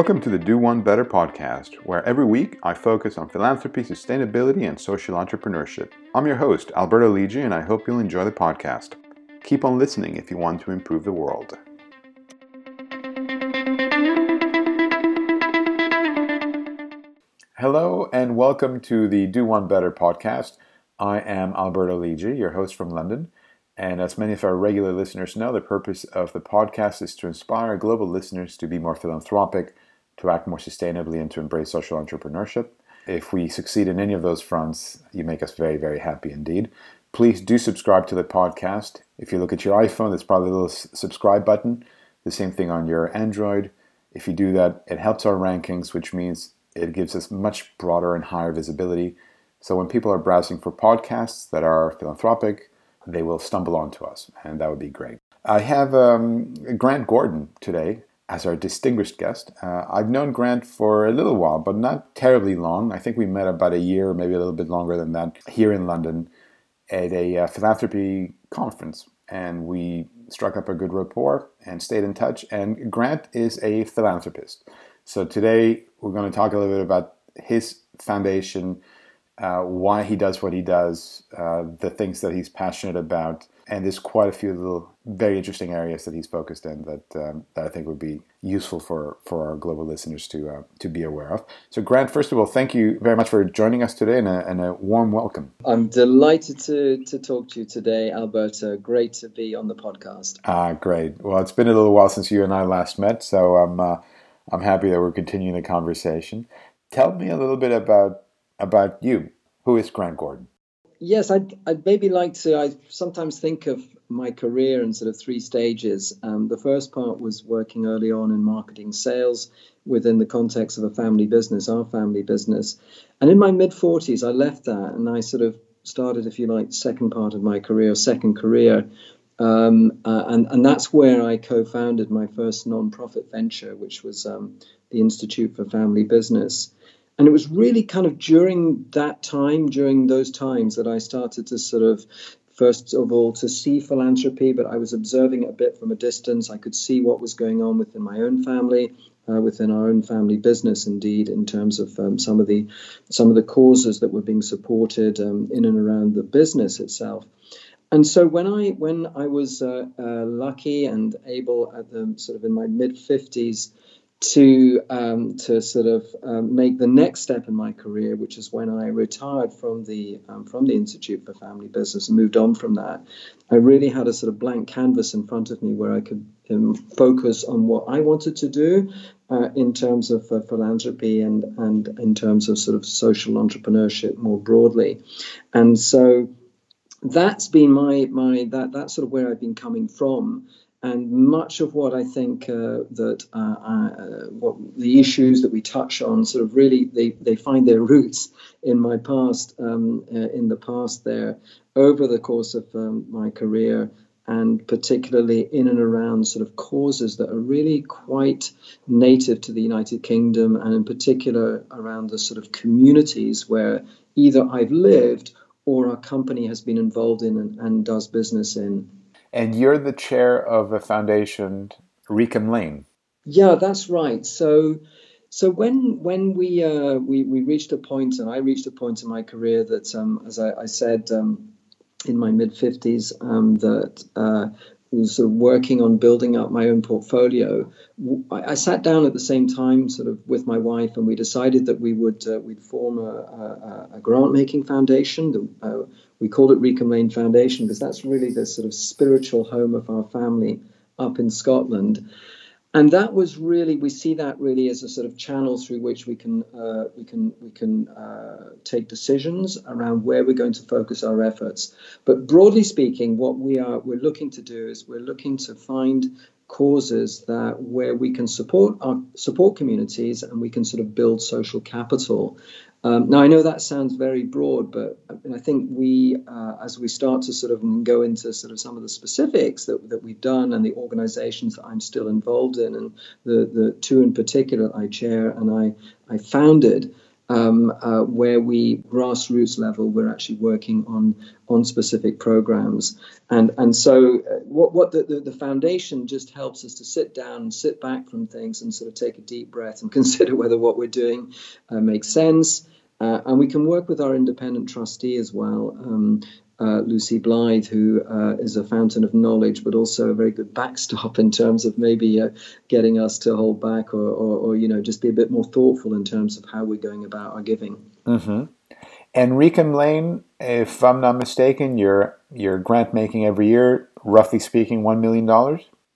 Welcome to the Do One Better podcast, where every week I focus on philanthropy, sustainability, and social entrepreneurship. I'm your host, Alberto Lidji, and I hope you'll enjoy the podcast. Keep on listening if you want to improve the world. Hello, and welcome to the Do One Better podcast. I am Alberto Lidji, your host from London. And as many of our regular listeners know, the purpose of the podcast is to inspire global listeners to be more philanthropic, to act more sustainably, and to embrace social entrepreneurship. If we succeed in any of those fronts, you make us very, very happy indeed. Please do subscribe to the podcast. If you look at your iPhone, there's probably a little subscribe button. The same thing on your Android. If you do that, it helps our rankings, which means it gives us much broader and higher visibility. So when people are browsing for podcasts that are philanthropic, they will stumble onto us, and that would be great. I have um, Grant Gordon today as our distinguished guest. Uh, I've known Grant for a little while, but not terribly long. I think we met about a year, maybe a little bit longer than that, here in London at a uh, philanthropy conference. And we struck up a good rapport and stayed in touch. And Grant is a philanthropist. So today we're going to talk a little bit about his foundation, uh, why he does what he does, uh, the things that he's passionate about, and there's quite a few little very interesting areas that he's focused in that um, that I think would be useful for for our global listeners to uh, to be aware of. So, Grant, first of all, thank you very much for joining us today, and a, and a warm welcome. I'm delighted to to talk to you today, Alberto. Great to be on the podcast. Ah, great. Well, it's been a little while since you and I last met, so I'm uh, I'm happy that we're continuing the conversation. Tell me a little bit about about you. Who is Grant Gordon? Yes, I'd, I'd maybe like to. I sometimes think of my career in sort of three stages. Um, the first part was working early on in marketing sales within the context of a family business, our family business. And in my mid 40s, I left that and I sort of started, if you like, second part of my career, second career. Um, uh, and, and that's where I co founded my first non-profit venture, which was um, the Institute for Family Business. And it was really kind of during that time, during those times, that I started to sort of, first of all, to see philanthropy, but I was observing it a bit from a distance. I could see what was going on within my own family. Uh, within our own family business, indeed, in terms of um, some of the some of the causes that were being supported um, in and around the business itself. And so when I when I was uh, uh, lucky and able at the sort of in my mid fifties to um, to sort of um, make the next step in my career, which is when I retired from the um, from the Institute for Family Business and moved on from that. I really had a sort of blank canvas in front of me where I could um, focus on what I wanted to do uh, in terms of uh, philanthropy and and in terms of sort of social entrepreneurship more broadly, and so that's been my my that that's sort of where I've been coming from and much of what I think uh, that uh, uh, what the issues that we touch on sort of really they, they find their roots in my past um, uh, in the past there over the course of um, my career and particularly in and around sort of causes that are really quite native to the United Kingdom and in particular around the sort of communities where either I've lived or our company has been involved in and, and does business in. And you're the chair of the foundation, Reekimlane. Yeah, that's right. So, so when when we uh, we we reached a point, and I reached a point in my career that, um, as I, I said um, in my mid fifties, um, that uh, was sort of working on building up my own portfolio. I, I, sat down at the same time, sort of with my wife, and we decided that we would uh, we'd form a, a, a grant making foundation. Uh, we called it Reekimlane Foundation because that's really the sort of spiritual home of our family up in Scotland and that was really we see that really as a sort of channel through which we can uh, we can we can uh, take decisions around where we're going to focus our efforts. But broadly speaking, what we are we're looking to do is we're looking to find causes that where we can support our support communities and we can sort of build social capital. Um, now, I know that sounds very broad, but I think we, uh, as we start to sort of go into sort of some of the specifics that, that we've done and the organizations that I'm still involved in, and the, the two in particular I chair and I, I founded, um, uh, where we grassroots level we're actually working on on specific programs. And and so uh, what what the, the, the, foundation just helps us to sit down sit back from things and sort of take a deep breath and consider whether what we're doing uh, makes sense. Uh, and we can work with our independent trustee as well um, uh, Lucy Blythe, who uh, is a fountain of knowledge, but also a very good backstop in terms of maybe uh, getting us to hold back or, or, or, you know, just be a bit more thoughtful in terms of how we're going about our giving. Mm-hmm. And Reekimlane, if I'm not mistaken, you're, you're grant making every year, roughly speaking, $1 million?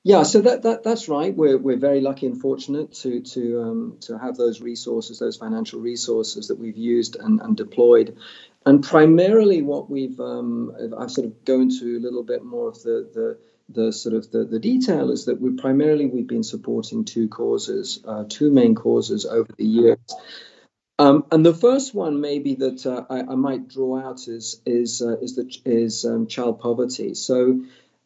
Yeah, so that, that that's right. We're, we're very lucky and fortunate to to um, to have those resources, those financial resources that we've used and, and deployed. And primarily, what we've um, I've sort of go into a little bit more of the the the sort of the, the detail is that we primarily we've been supporting two causes, uh, two main causes over the years. Um, and the first one, maybe that uh, I, I, might draw out is is uh, is the is um, child poverty. So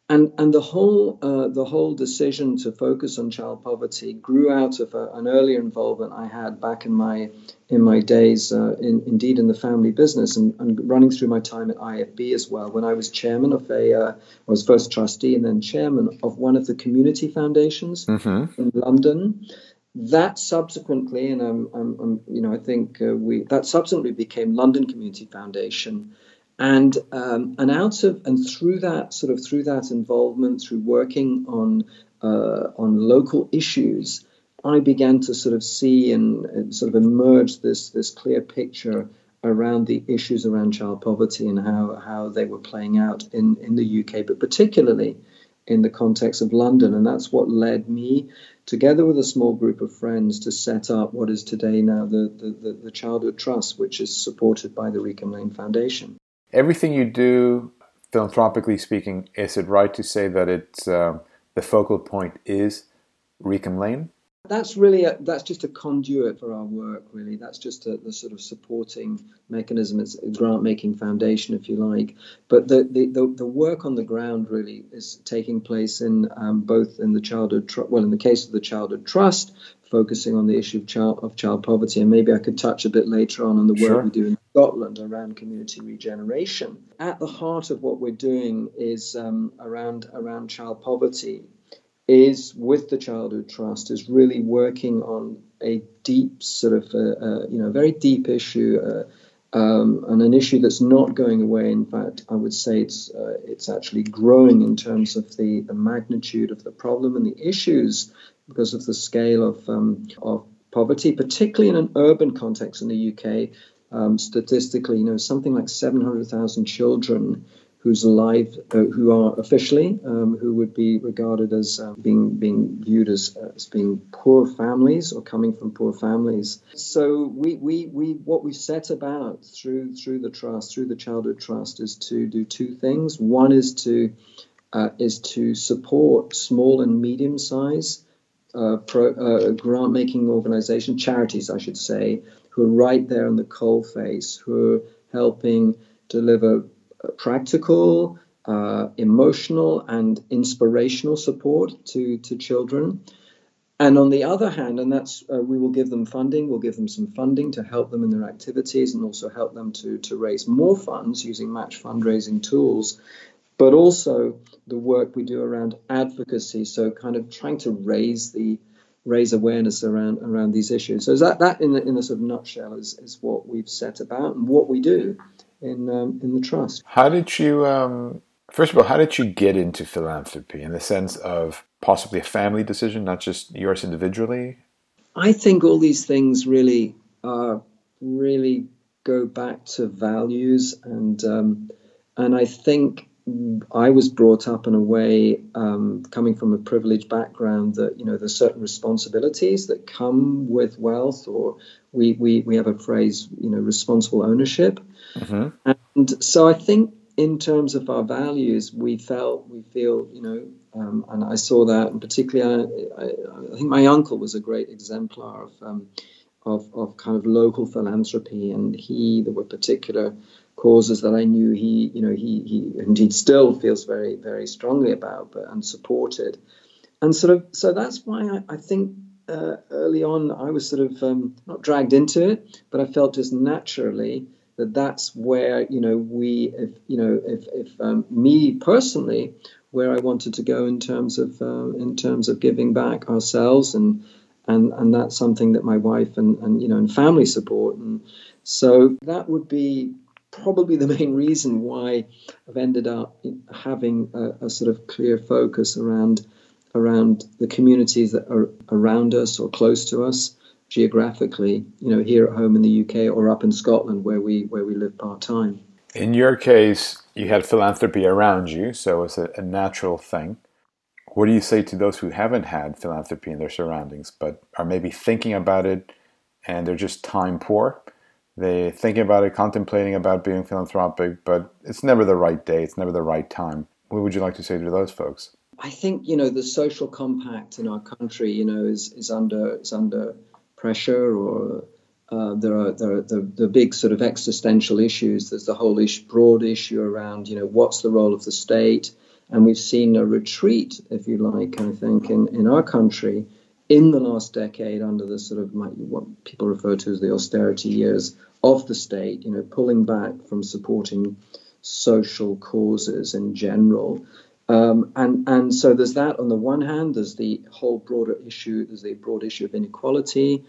and and the whole uh, the whole decision to focus on child poverty grew out of a, an earlier involvement I had back in my in my days uh, in, indeed in the family business and, and, running through my time at IFB as well when I was chairman of a uh, I was first trustee and then chairman of one of the community foundations mm-hmm. in London that subsequently and I'm, I'm, I'm you know I think uh, we that subsequently became London Community Foundation and um, and out of and through that sort of through that involvement through working on uh, on local issues I began to sort of see and, and, sort of emerge this this clear picture around the issues around child poverty and how how they were playing out in in the UK but particularly in the context of London. And that's what led me together with a small group of friends to set up what is today now the the, the, the Childhood Trust which is supported by the Reekimlane Foundation everything you do, philanthropically speaking, is it right to say that it's uh, the focal point is Reekimlane? That's really a, that's just a conduit for our work. Really, that's just a, the sort of supporting mechanism. It's a grant making foundation, if you like. But the, the, the, the, work on the ground really is taking place in um, both in the childhood tr- well, in the case of the childhood trust, focusing on the issue of child of child poverty, and maybe I could touch a bit later on on the work sure. we do in Scotland around community regeneration. At the heart of what we're doing is um, around around child poverty. Is with the Childhood Trust is really working on a deep sort of uh, uh, you know very deep issue. Uh, um, and an issue that's not going away. In fact, I would say it's uh, it's actually growing in terms of the, the magnitude of the problem and the issues because of the scale of, um, of poverty, particularly in an urban context in the UK. Um, statistically, you know, something like 700,000 children whose life, uh, who are officially, um, who would be regarded as uh, being being viewed as, as being poor families or coming from poor families. So we, we, we what we set about through through the trust, through the childhood trust, is to do two things. One is to uh, is to support small and medium size uh, pro, uh, grant making organizations, charities, I should say, who are right there in the coal face, who are helping deliver practical, uh, emotional, and inspirational support to, to children. And on the other hand, and that's uh, we will give them funding, we'll give them some funding to help them in their activities and also help them to, to raise more funds using match fundraising tools but also the work we do around advocacy. So kind of trying to raise the raise awareness around around these issues. So that that in a, in a sort of nutshell is is what we've set about and what we do in um, in the trust. How did you um, first of all? How did you get into philanthropy in the sense of possibly a family decision, not just yours individually? I think all these things really are really go back to values and um, and I think I was brought up in a way, um, coming from a privileged background, that you know there's certain responsibilities that come with wealth, or we we, we have a phrase, you know, responsible ownership. Mm-hmm. And so I think in terms of our values, we felt we feel, you know, um, and I saw that, and particularly, I, I, I, think my uncle was a great exemplar of. Um, of, of kind of local philanthropy, and he there were particular causes that I knew he, you know, he, he indeed still feels very, very strongly about but, and supported. And sort of, so that's why I, I think uh, early on, I was sort of um, not dragged into it, but I felt just naturally that that's where you know we, if you know, if if um, me personally, where I wanted to go in terms of uh, in terms of giving back ourselves and and and that's something that my wife and and you know and family support and so that would be probably the main reason why I've ended up having a, a sort of clear focus around around the communities that are around us or close to us geographically, you know, here at home in the UK or up in Scotland where we where we live part time. In your case, you had philanthropy around you, so it's a, a, natural thing. What do you say to those who haven't had philanthropy in their surroundings, but are maybe thinking about it and they're just time poor? They're thinking about it, contemplating about being philanthropic, but it's never the right day, it's never the right time. What would you like to say to those folks? I think you know the social compact in our country, you know, is is under is under pressure, or uh, there are there are the, the big sort of existential issues. There's the whole issue, broad issue around you know what's the role of the state, and we've seen a retreat, if you like, I think, in in our country in the last decade under the sort of what people refer to as the austerity years of the state, you know, pulling back from supporting social causes in general. Um, and and so there's that on the one hand. There's the whole broader issue. There's the broad issue of inequality,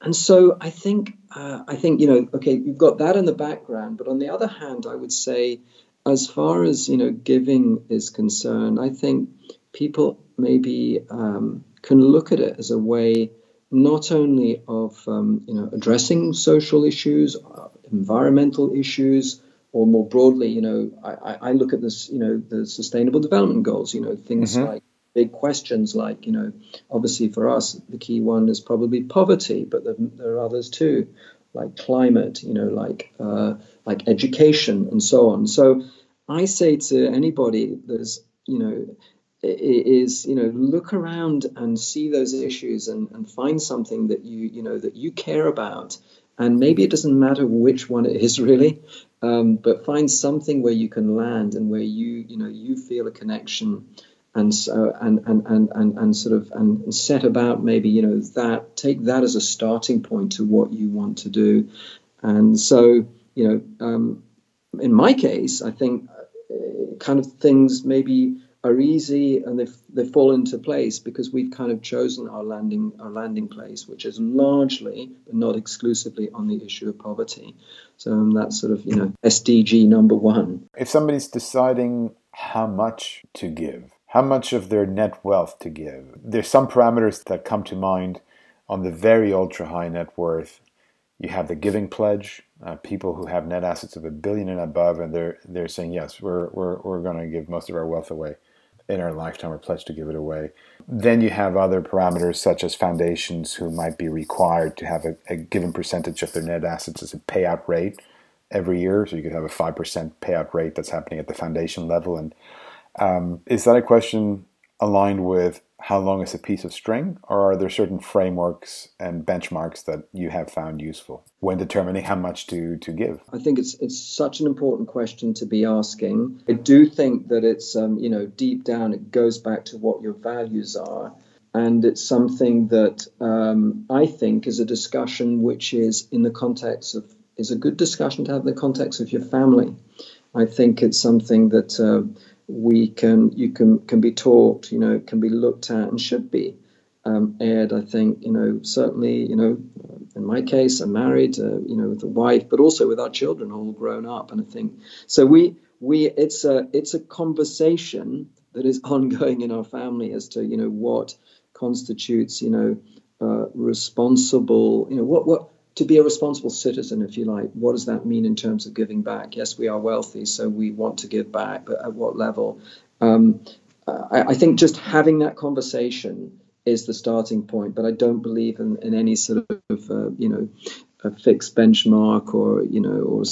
and so I think uh, I think you know okay you've got that in the background, but on the other hand, I would say as far as you know giving is concerned, I think people maybe um, can look at it as a way not only of um, you know addressing social issues, uh, environmental issues, or more broadly, you know, I, I look at this, you know, the sustainable development goals, you know, things mm-hmm. like big questions like, you know, obviously for us, the key one is probably poverty, but there, there are others too, like climate, you know, like uh, like education and so on. So I say to anybody there's, you know, is you know look around and see those issues and, and find something that you you know that you care about. And maybe it doesn't matter which one it is really um, but find something where you can land and where you you know you feel a connection and so and and and and, and sort of and set about maybe you know that take that as a starting point to what you want to do. And so you know um, in my case i think uh, kind of things maybe are easy and they they fall into place because we've kind of chosen our landing our landing place, which is largely but not exclusively on the issue of poverty. So um, that's sort of you know SDG number one. If somebody's deciding how much to give, how much of their net wealth to give, there's some parameters that come to mind on the very ultra high net worth. You have the giving pledge, uh, people who have net assets of a billion and above, and they're they're saying yes, we're we're we're going to give most of our wealth away in our lifetime or pledge to give it away. Then you have other parameters such as foundations who might be required to have a, a given percentage of their net assets as a payout rate every year. So you could have a 5% payout rate that's happening at the foundation level. And um, is that a question aligned with how long is a piece of string, or are there certain frameworks and benchmarks that you have found useful when determining how much to, to give? I think it's it's such an important question to be asking. I do think that it's um, you know deep down it goes back to what your values are, and it's something that um, I think is a discussion which is in the context of is a good discussion to have in the context of your family. I think it's something that. Uh, we can you can can be taught, you know, can be looked at and should be um, aired. I think you know certainly you know in my case I'm married, uh, you know, with a wife, but also with our children all grown up, and I think so. We we it's a it's a conversation that is ongoing in our family as to you know what constitutes you know uh, responsible you know what what to be a responsible citizen, if you like, what does that mean in terms of giving back? Yes, we are wealthy, so we want to give back, but at what level? Um, I, I, think just having that conversation is the starting point, but I don't believe in, in any sort of, uh, you know, a fixed benchmark or, you know, or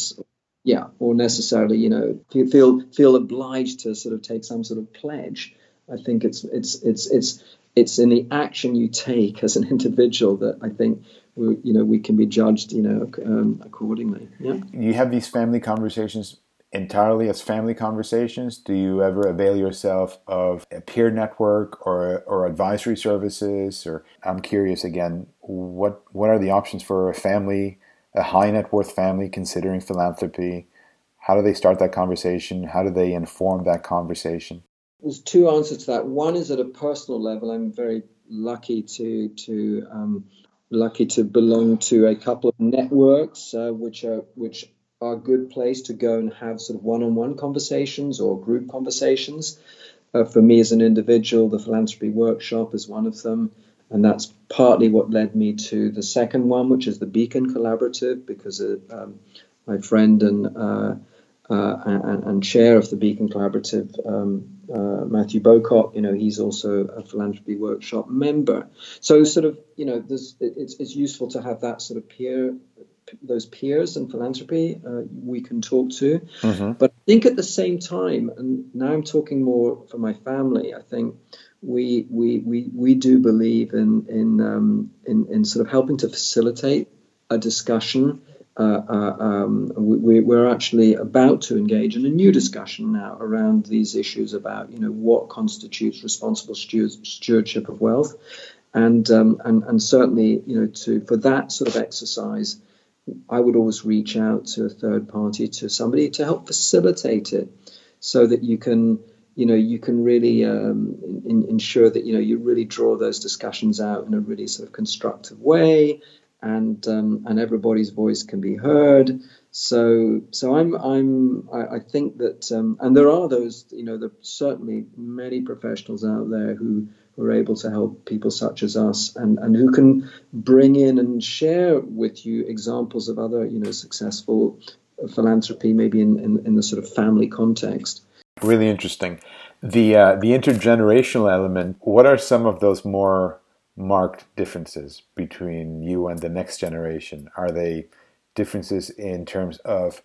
yeah, or necessarily, you know, feel feel obliged to sort of take some sort of pledge. I think it's it's it's it's it's in the action you take as an individual that I think you know we can be judged you know um, accordingly. Yeah. You have these family conversations entirely as family conversations? Do you ever avail yourself of a peer network or or advisory services? Or I'm curious again, what what are the options for a family, a high net worth family considering philanthropy? How do they start that conversation? How do they inform that conversation? There's two answers to that. One is at a personal level. I'm very lucky to to um, lucky to belong to a couple of networks uh, which are which are a good place to go and have sort of one-on-one conversations or group conversations. Uh, for me as an individual, the philanthropy workshop is one of them, and that's partly what led me to the second one, which is the Beacon Collaborative, because uh, um, my friend and uh, and, and, chair of the Beacon Collaborative, um, uh, Matthew Bowcock, you know, he's also a philanthropy workshop member. So, sort of, you know, it's, it's useful to have that sort of peer, those peers in philanthropy uh, we can talk to. Mm-hmm. But I think at the same time, and now I'm talking more for my family, I think we we we, we do believe in in, um, in in sort of helping to facilitate a discussion uh, uh, um, we, we're actually about to engage in a new discussion now around these issues about, you know, what constitutes responsible stewardship of wealth, and um, and and certainly, you know, to for that sort of exercise, I would always reach out to a third party, to somebody to help facilitate it, so that you can you know you can really um, in, ensure that you know you really draw those discussions out in a really sort of constructive way and um, and everybody's voice can be heard. So so I'm I'm I, I think that um, and there are those you know there certainly many professionals out there who are able to help people such as us and and who can bring in and share with you examples of other you know successful philanthropy maybe in in, in the sort of family context. Really interesting. The uh, the intergenerational element. What are some of those more marked differences between you and the next generation? Are they differences in terms of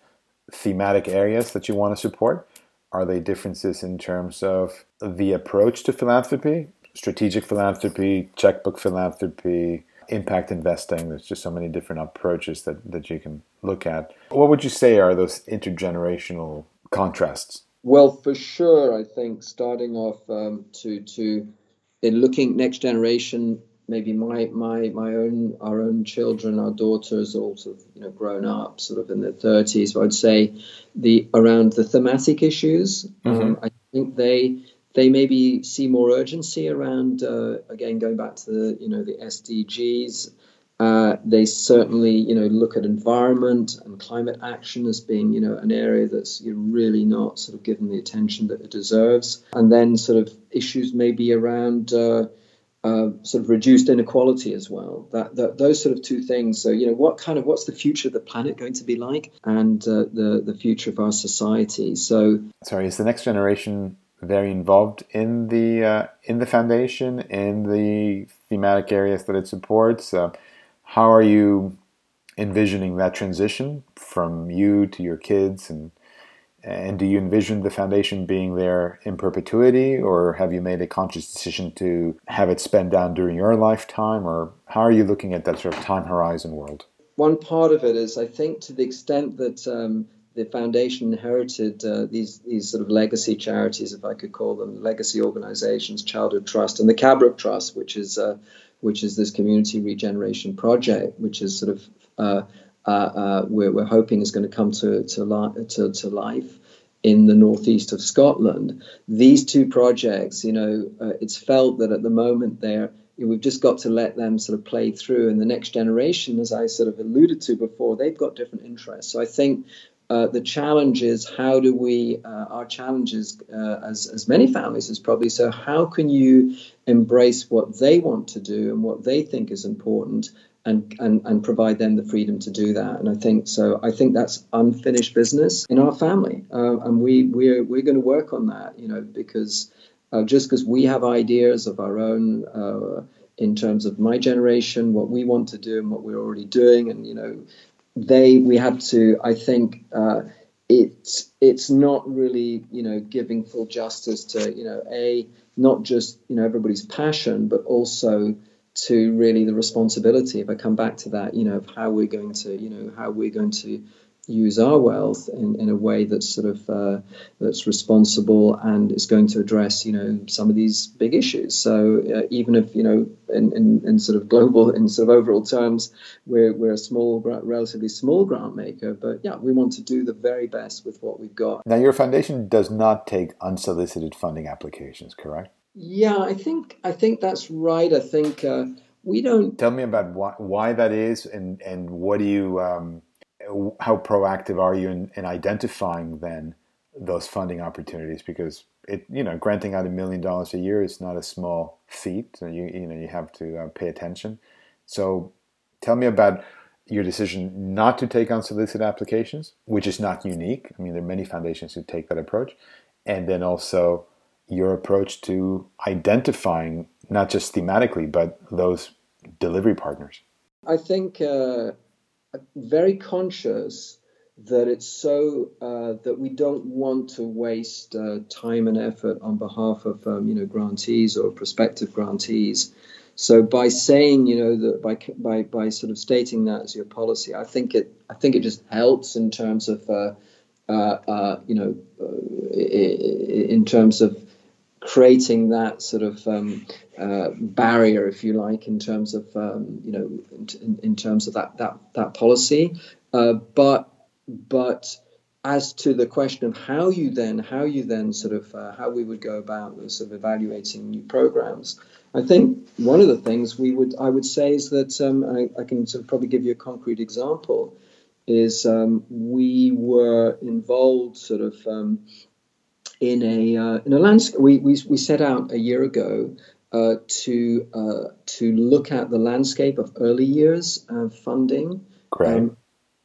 thematic areas that you want to support? Are they differences in terms of the approach to philanthropy, strategic philanthropy, checkbook philanthropy, impact investing? There's just so many different approaches that, that you can look at. What would you say are those intergenerational contrasts? Well, for sure, I think starting off um, to to in looking next generation, maybe my my my own our own children, our daughters, all sort of you know grown up, sort of in their thirties. I'd say the around the thematic issues. Mm-hmm. Um, I think they they maybe see more urgency around uh, again going back to the you know the SDGs uh, they certainly, you know, look at environment and climate action as being, you know, an area that's really not sort of given the attention that it deserves. And then sort of issues maybe around uh, uh, sort of reduced inequality as well. That, that, those sort of two things. So, you know, what kind of what's the future of the planet going to be like, and uh, the the future of our society. So, sorry, is the next generation very involved in the uh, in the foundation in the thematic areas that it supports? How are you envisioning that transition from you to your kids? And and do you envision the foundation being there in perpetuity or have you made a conscious decision to have it spend down during your lifetime? Or how are you looking at that sort of time horizon world? One part of it is i think to the extent that um, the foundation inherited uh, these these sort of legacy charities, if I could call them legacy organizations, Childhood Trust and the Cabrach Trust, which is uh, which is this community regeneration project, which is sort of uh, uh, uh, we're, we're, hoping is going to come to to, li- to, to life in the northeast of Scotland. These two projects, you know, uh, it's felt that at the moment they're we've just got to let them sort of play through, and the next generation, as I sort of alluded to before, they've got different interests. So I think uh, the challenge is how do we uh, our challenges uh, as as many families is probably so how can you embrace what they want to do and what they think is important and and and provide them the freedom to do that. And I think so I think that's unfinished business in our family. Uh, and we we're we're going to work on that you know because uh, just because we have ideas of our own in terms of my generation, what we want to do and what we're already doing, and you know, they we have to I think uh, it's it's not really you know giving full justice to you know a not just you know everybody's passion but also to really the responsibility if I come back to that you know of how we're going to you know how we're going to use our wealth in, in a way that's sort of uh, that's responsible and is going to address you know some of these big issues. So uh, even if you know in, in, in, sort of global in sort of overall terms we're we're a small relatively small grant maker, but yeah we want to do the very best with what we've got. Now your foundation does not take unsolicited funding applications, correct? Yeah, I think I think that's right. I think. Uh, we don't tell me about why, why that is and and what do you um, how proactive are you in, in identifying then those funding opportunities? Because it, you know, granting out a million dollars a year is not a small feat. So you, you know, you have to uh, pay attention. So, tell me about your decision not to take on solicited applications, which is not unique. I mean, there are many foundations who take that approach, and then also your approach to identifying not just thematically, but those delivery partners. I think uh, very conscious that it's so uh, that we don't want to waste uh, time and effort on behalf of um, you know grantees or prospective grantees. So by saying you know that by by by sort of stating that as your policy, I think it I think it just helps in terms of uh, uh, uh you know uh, in terms of creating that sort of um, uh, barrier, if you like, in terms of um, you know in, in, terms of that that that policy. Uh, but but as to the question of how you then how you then sort of uh, how we would go about sort of evaluating new programs. I think one of the things we would I would say is that um, I, I, can sort of probably give you a concrete example is um, we were involved sort of um, in a uh, in a landscape. We, we we set out a year ago uh, to uh, to look at the landscape of early years funding, um,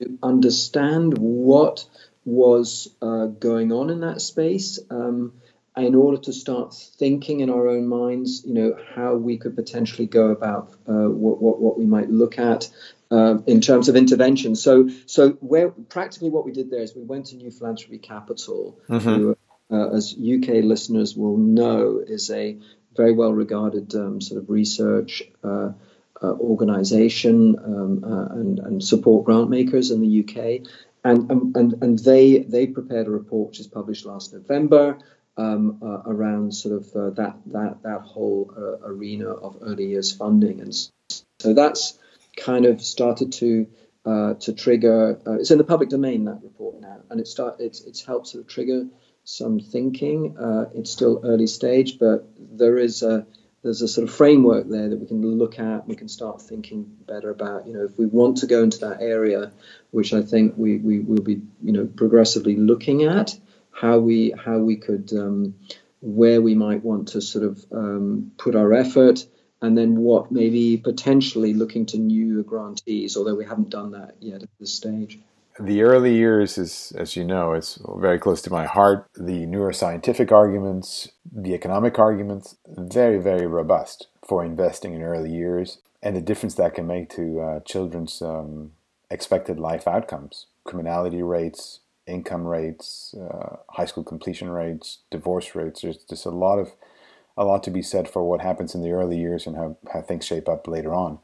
to understand what was uh, going on in that space. Um, in order to start thinking in our own minds, you know, how we could potentially go about uh, what, what, what we might look at uh, in terms of intervention. So, so where practically what we did there is we went to New Philanthropy Capital, mm-hmm. who uh, as UK listeners will know, is a very well regarded um, sort of research uh, uh, organization um, uh, and, and support grant makers in the UK. And, um, and, and they, they prepared a report which is published last November um, uh, around sort of uh, that, that, that whole arena of early years funding. And so that's kind of started to to trigger. It's in the public domain that report now, and it start it's it's helped sort of trigger some thinking. Uh, it's still early stage, but there is a there's a sort of framework there that we can look at. We can start thinking better about, you know, if we want to go into that area, which I think we, we will be, you know, progressively looking at how we how we could um, where we might want to sort of um, put our effort, and then what maybe potentially looking to new grantees, although we haven't done that yet at this stage the early years is, as you know, it's very close to my heart. The neuroscientific arguments, the economic arguments, very, very robust for investing in early years and the difference that can make to uh, children's um, expected life outcomes, criminality rates, income rates, uh, high school completion rates, divorce rates. There's just a lot of a lot to be said for what happens in the early years and how, how things shape up later on.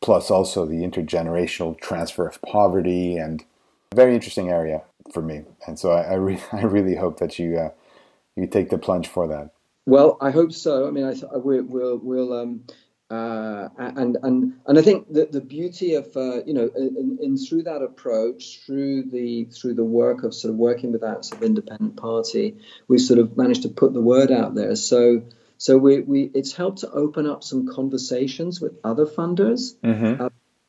Plus, also the intergenerational transfer of poverty and very interesting area for me, and so I I, re- I really hope that you uh, you take the plunge for that. Well, I hope so. I mean, I, we'll we'll, we'll um, uh, and and and I think that the beauty of uh, you know in, in, through that approach, through the through the work of sort of working with that sort of independent party, we sort of managed to put the word out there. So so we, we it's helped to open up some conversations with other funders. Mm-hmm. Uh,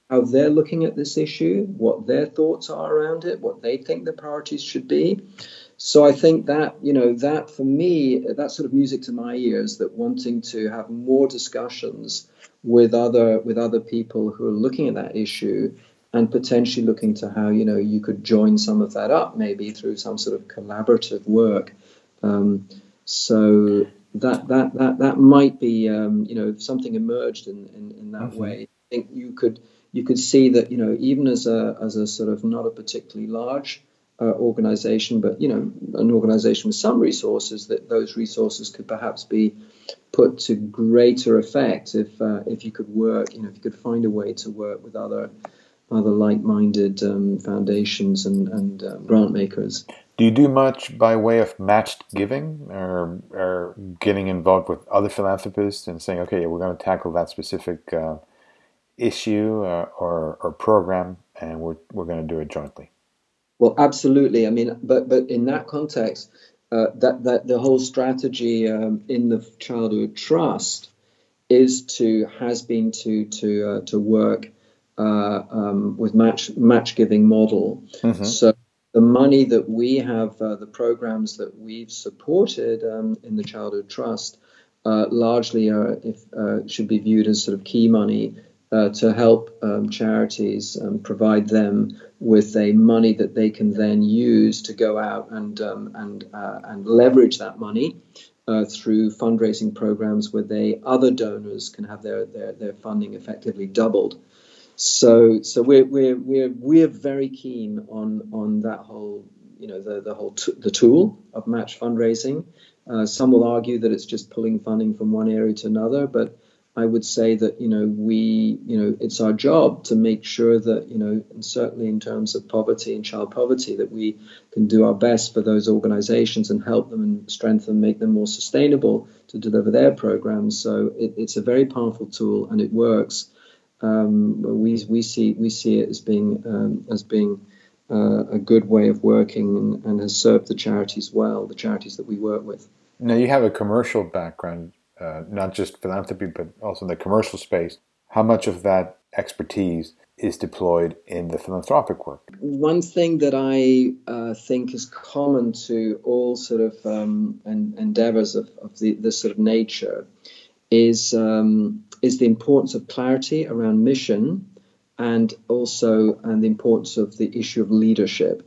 how they're looking at this issue, what their thoughts are around it, what they think the priorities should be. So I think that, you know, that for me, that's sort of music to my ears that wanting to have more discussions with other with other people who are looking at that issue and potentially looking to how, you know, you could join some of that up maybe through some sort of collaborative work. Um, so that that that that might be um, you know if something emerged in in, in that mm-hmm. way. I think you could you could see that you know even as a as a sort of not a particularly large uh, organization, but you know an organization with some resources, that those resources could perhaps be put to greater effect if uh, if you could work, you know, if you could find a way to work with other other like-minded um, foundations and, and um, grant makers. Do you do much by way of matched giving or, or getting involved with other philanthropists and saying, okay, we're going to tackle that specific uh, issue uh, or, or program and we're, we're going to do it jointly? Well, absolutely. I mean, but but in that context, uh, that that the whole strategy um, in the childhood trust is to has been to to uh, to work uh, um, with match match giving model. Mm-hmm. So the money that we have, uh, the programs that we've supported um, in the childhood trust, uh, largely are if, uh, should be viewed as sort of key money uh, to help um, charities um, provide them with a money that they can then use to go out and um, and uh, and leverage that money uh, through fundraising programs where they other donors can have their, their, their funding effectively doubled. So so we're we're we're we're very keen on on that whole you know the the whole t- the tool of match fundraising. Uh, some will argue that it's just pulling funding from one area to another, but I would say that you know we you know it's our job to make sure that you know and certainly in terms of poverty and child poverty that we can do our best for those organizations and help them and strengthen make them more sustainable to deliver their programs. So it, it's a very powerful tool and it works. Um, we we see we see it as being um, as being uh, a good way of working and, and has served the charities well the charities that we work with. Now you have a commercial background uh, not just philanthropy, but also in the commercial space, how much of that expertise is deployed in the philanthropic work? One thing that I uh, think is common to all sort of um, en- endeavors of, of the, this sort of nature is, um, is the importance of clarity around mission and also and the importance of the issue of leadership.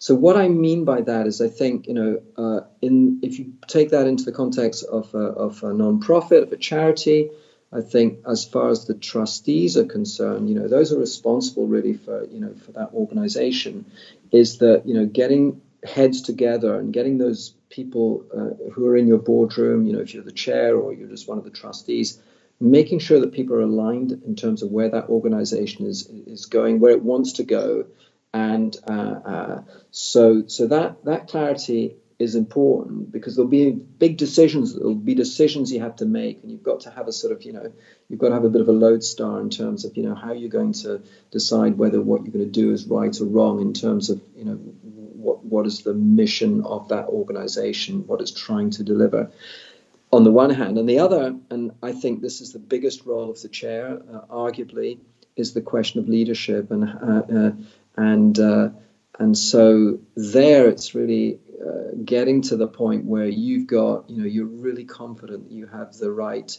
So what I mean by that is, I think you know, uh, in if you take that into the context of a, of a non-profit, of a charity, I think as far as the trustees are concerned, you know, those are responsible really for you know for that organization. Is that you know getting heads together and getting those people uh, who are in your boardroom, you know, if you're the chair or you're just one of the trustees, making sure that people are aligned in terms of where that organization is is going, where it wants to go, and uh, uh, so so that that clarity is important because there'll be big decisions there'll be decisions you have to make and you've got to have a sort of you know you've got to have a bit of a lodestar in terms of you know how you're going to decide whether what you're going to do is right or wrong in terms of you know what what is the mission of that organization what it's trying to deliver. On the one hand. And the other and i think this is the biggest role of the chair uh, arguably is the question of leadership and uh, uh and uh, and so there it's really uh, getting to the point where you've got you know you're really confident that you have the right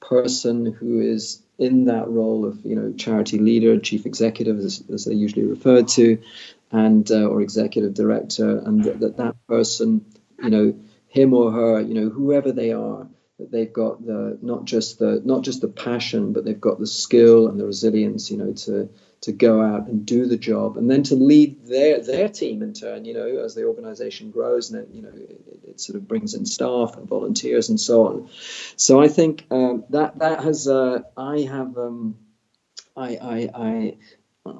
person who is in that role of you know charity leader chief executive as, as they're usually referred to and uh, or executive director and that, that that person you know him or her you know whoever they are that they've got the not just the not just the passion but they've got the skill and the resilience you know to to go out and do the job and then to lead their their team in turn you know as the organization grows and it, you know it, it sort of brings in staff and volunteers and so on. So i think um, that that has uh, i have um, I, I i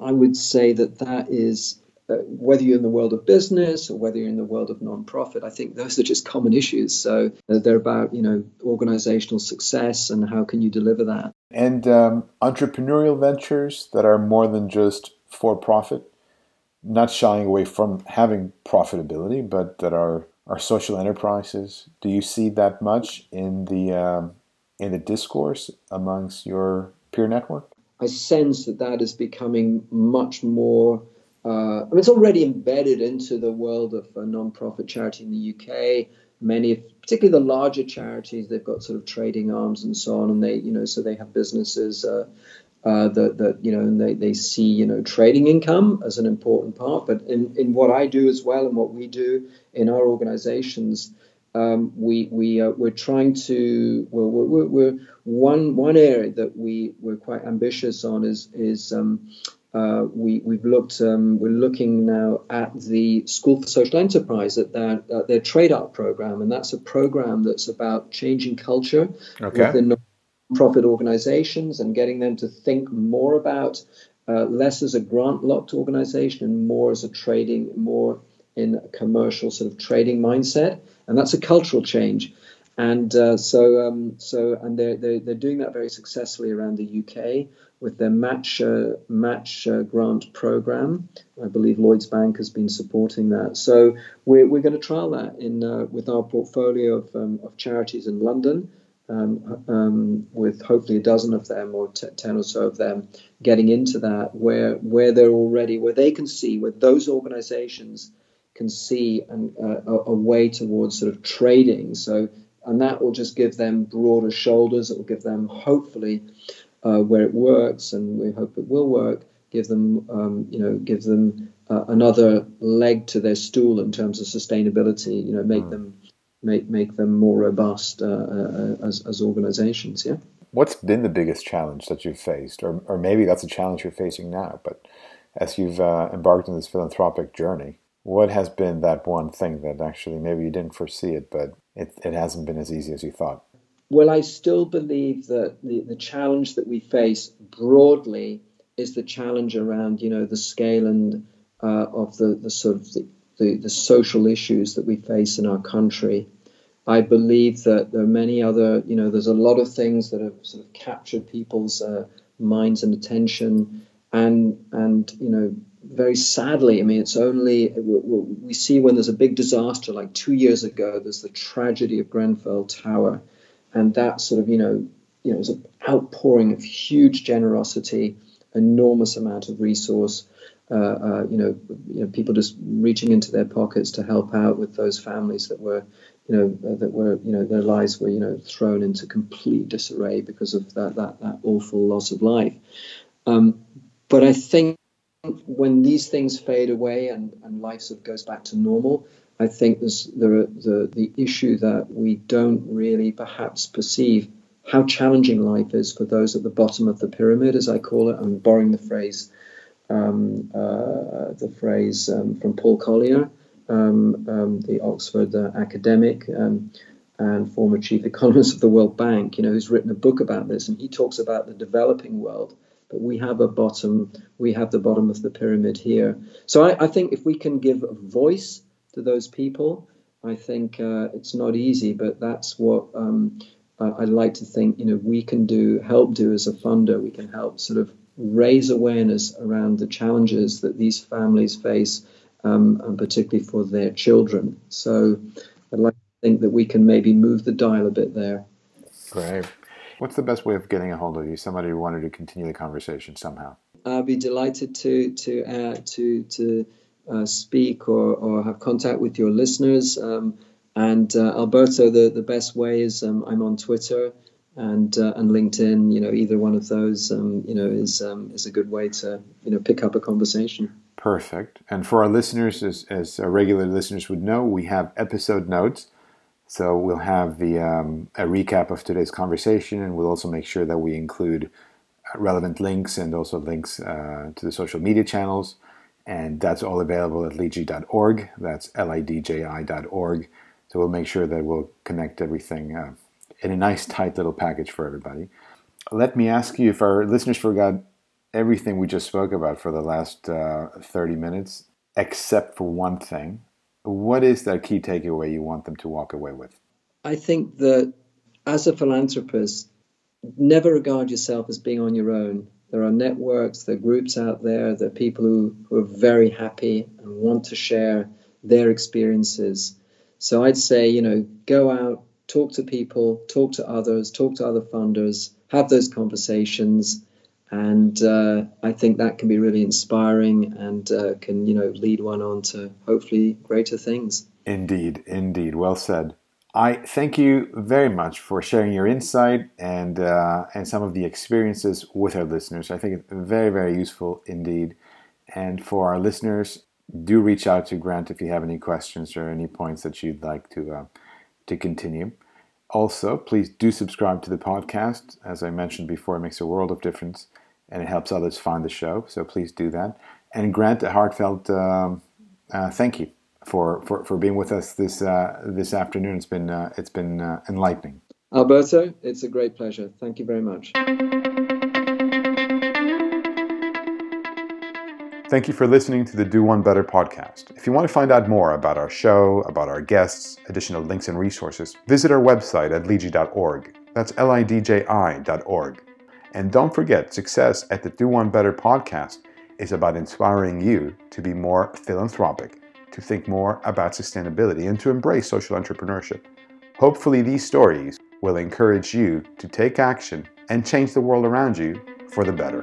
i would say that that is whether you're in the world of business or whether you're in the world of nonprofit, I think those are just common issues. So uh, they're about you know organizational success and how can you deliver that. And um, entrepreneurial ventures that are more than just for profit, not shying away from having profitability, but that are are social enterprises. Do you see that much in the um, in the discourse amongst your peer network? I sense that that is becoming much more uh, I mean, it's already embedded into the world of a non-profit charity in the UK. Many, particularly the larger charities, they've got sort of trading arms and so on, and they, you know, so they have businesses uh, uh, that, that, you know, and they, they see, you know, trading income as an important part. But in, in what I do as well and what we do in our organizations, um, we we uh, we're trying to well we're, we're, one one area that we we're quite ambitious on is is um, uh, we, we've looked, um, we're looking now at the School for Social Enterprise, at their, at their Trade Up program, and that's a program that's about changing culture okay. within profit organizations and getting them to think more about uh, less as a grant locked organization and more as a trading, more in a commercial sort of trading mindset. And that's a cultural change. And uh, so, um, so, and they're, they're, they're doing that very successfully around the UK with their match uh, match uh, grant program. I believe Lloyd's Bank has been supporting that. So we're, we're going to trial that in uh, with our portfolio of, um, of charities in London um, um, with hopefully a dozen of them or t- 10 or so of them getting into that where where they're already where they can see where those organizations can see an, uh, a, a, way towards sort of trading so and that will just give them broader shoulders it will give them hopefully uh, where it works and we hope it will work give them um, you know give them uh, another leg to their stool in terms of sustainability you know make mm. them make make them more robust uh, uh, as as organizations. Yeah. What's been the biggest challenge that you've faced, or or maybe that's a challenge you're facing now? But as you've uh, embarked on this philanthropic journey, what has been that one thing that actually maybe you didn't foresee it, but it, it hasn't been as easy as you thought? Well, I still believe that the, the challenge that we face broadly is the challenge around, you know, the scale and uh, of the, the sort of the the, the social issues that we face in our country. I believe that there are many other, you know, there's a lot of things that have sort of captured people's uh, minds and attention, and and you know, very sadly, I mean, it's only we see when there's a big disaster, like two years ago, there's the tragedy of Grenfell Tower, and that sort of, you know, you know, was an outpouring of huge generosity, enormous amount of resource, uh, uh, you know, you know, people just reaching into their pockets to help out with those families that were, you know, uh, that were, you know, their lives were, you know, thrown into complete disarray because of that that, that awful loss of life. Um, but I think when these things fade away and, and life sort of goes back to normal, I think there's the, the the issue that we don't really perhaps perceive how challenging life is for those at the bottom of the pyramid, as I call it. I'm borrowing the phrase um, uh, the phrase um, from Paul Collier, um, um the Oxford uh, academic um, and former chief economist of the World Bank, you know, who's written a book about this, and he talks about the developing world. But we have a bottom, we have the bottom of the pyramid here. So I, I think if we can give voice to those people, I think uh, it's not easy, but that's what um, I, would like to think. You know, we can do help do as a funder. We can help sort of raise awareness around the challenges that these families face, um, and particularly for their children. So I'd like to think that we can maybe move the dial a bit there. Great. What's the best way of getting a hold of you? Somebody who wanted to continue the conversation somehow. I'd be delighted to to uh, to to uh, speak or, or have contact with your listeners. Um, and uh, Alberto, the, the best way is um, I'm on Twitter and uh, and LinkedIn, you know, either one of those, um, you know, is um, is a good way to you know pick up a conversation. Perfect. And for our listeners, as as regular listeners would know, we have episode notes. So we'll have the um, a recap of today's conversation, and we'll also make sure that we include relevant links and also links uh, to the social media channels. And that's all available at lidji.org. That's L-I-D-J-I.org. So we'll make sure that we'll connect everything uh, in a nice, tight little package for everybody. Let me ask you if our listeners forgot everything we just spoke about for the last uh, 30 minutes, except for one thing. What is that key takeaway you want them to walk away with? I think that as a philanthropist, never regard yourself as being on your own. There are networks, there are groups out there, there are people who, who are very happy and want to share their experiences. So I'd say, you know, go out, talk to people, talk to others, talk to other funders, have those conversations. And uh, I think that can be really inspiring and uh, can, you know, lead one on to hopefully greater things. Indeed, indeed. Well said. I thank you very much for sharing your insight and uh, and some of the experiences with our listeners. I think it's very, very useful indeed. And for our listeners, do reach out to Grant if you have any questions or any points that you'd like to uh, to continue. Also, please do subscribe to the podcast. As I mentioned before, it makes a world of difference and it helps others find the show. So please do that. And Grant, a heartfelt um, uh, thank you for, for, for being with us this uh, this afternoon. It's been uh, it's been uh, enlightening. Alberto, it's a great pleasure. Thank you very much. Thank you for listening to the Do One Better podcast. If you want to find out more about our show, about our guests, additional links and resources, visit our website at lidji.org. That's L I D J I.org. And don't forget, success at the Do One Better podcast is about inspiring you to be more philanthropic, to think more about sustainability, and to embrace social entrepreneurship. Hopefully, these stories will encourage you to take action and change the world around you for the better.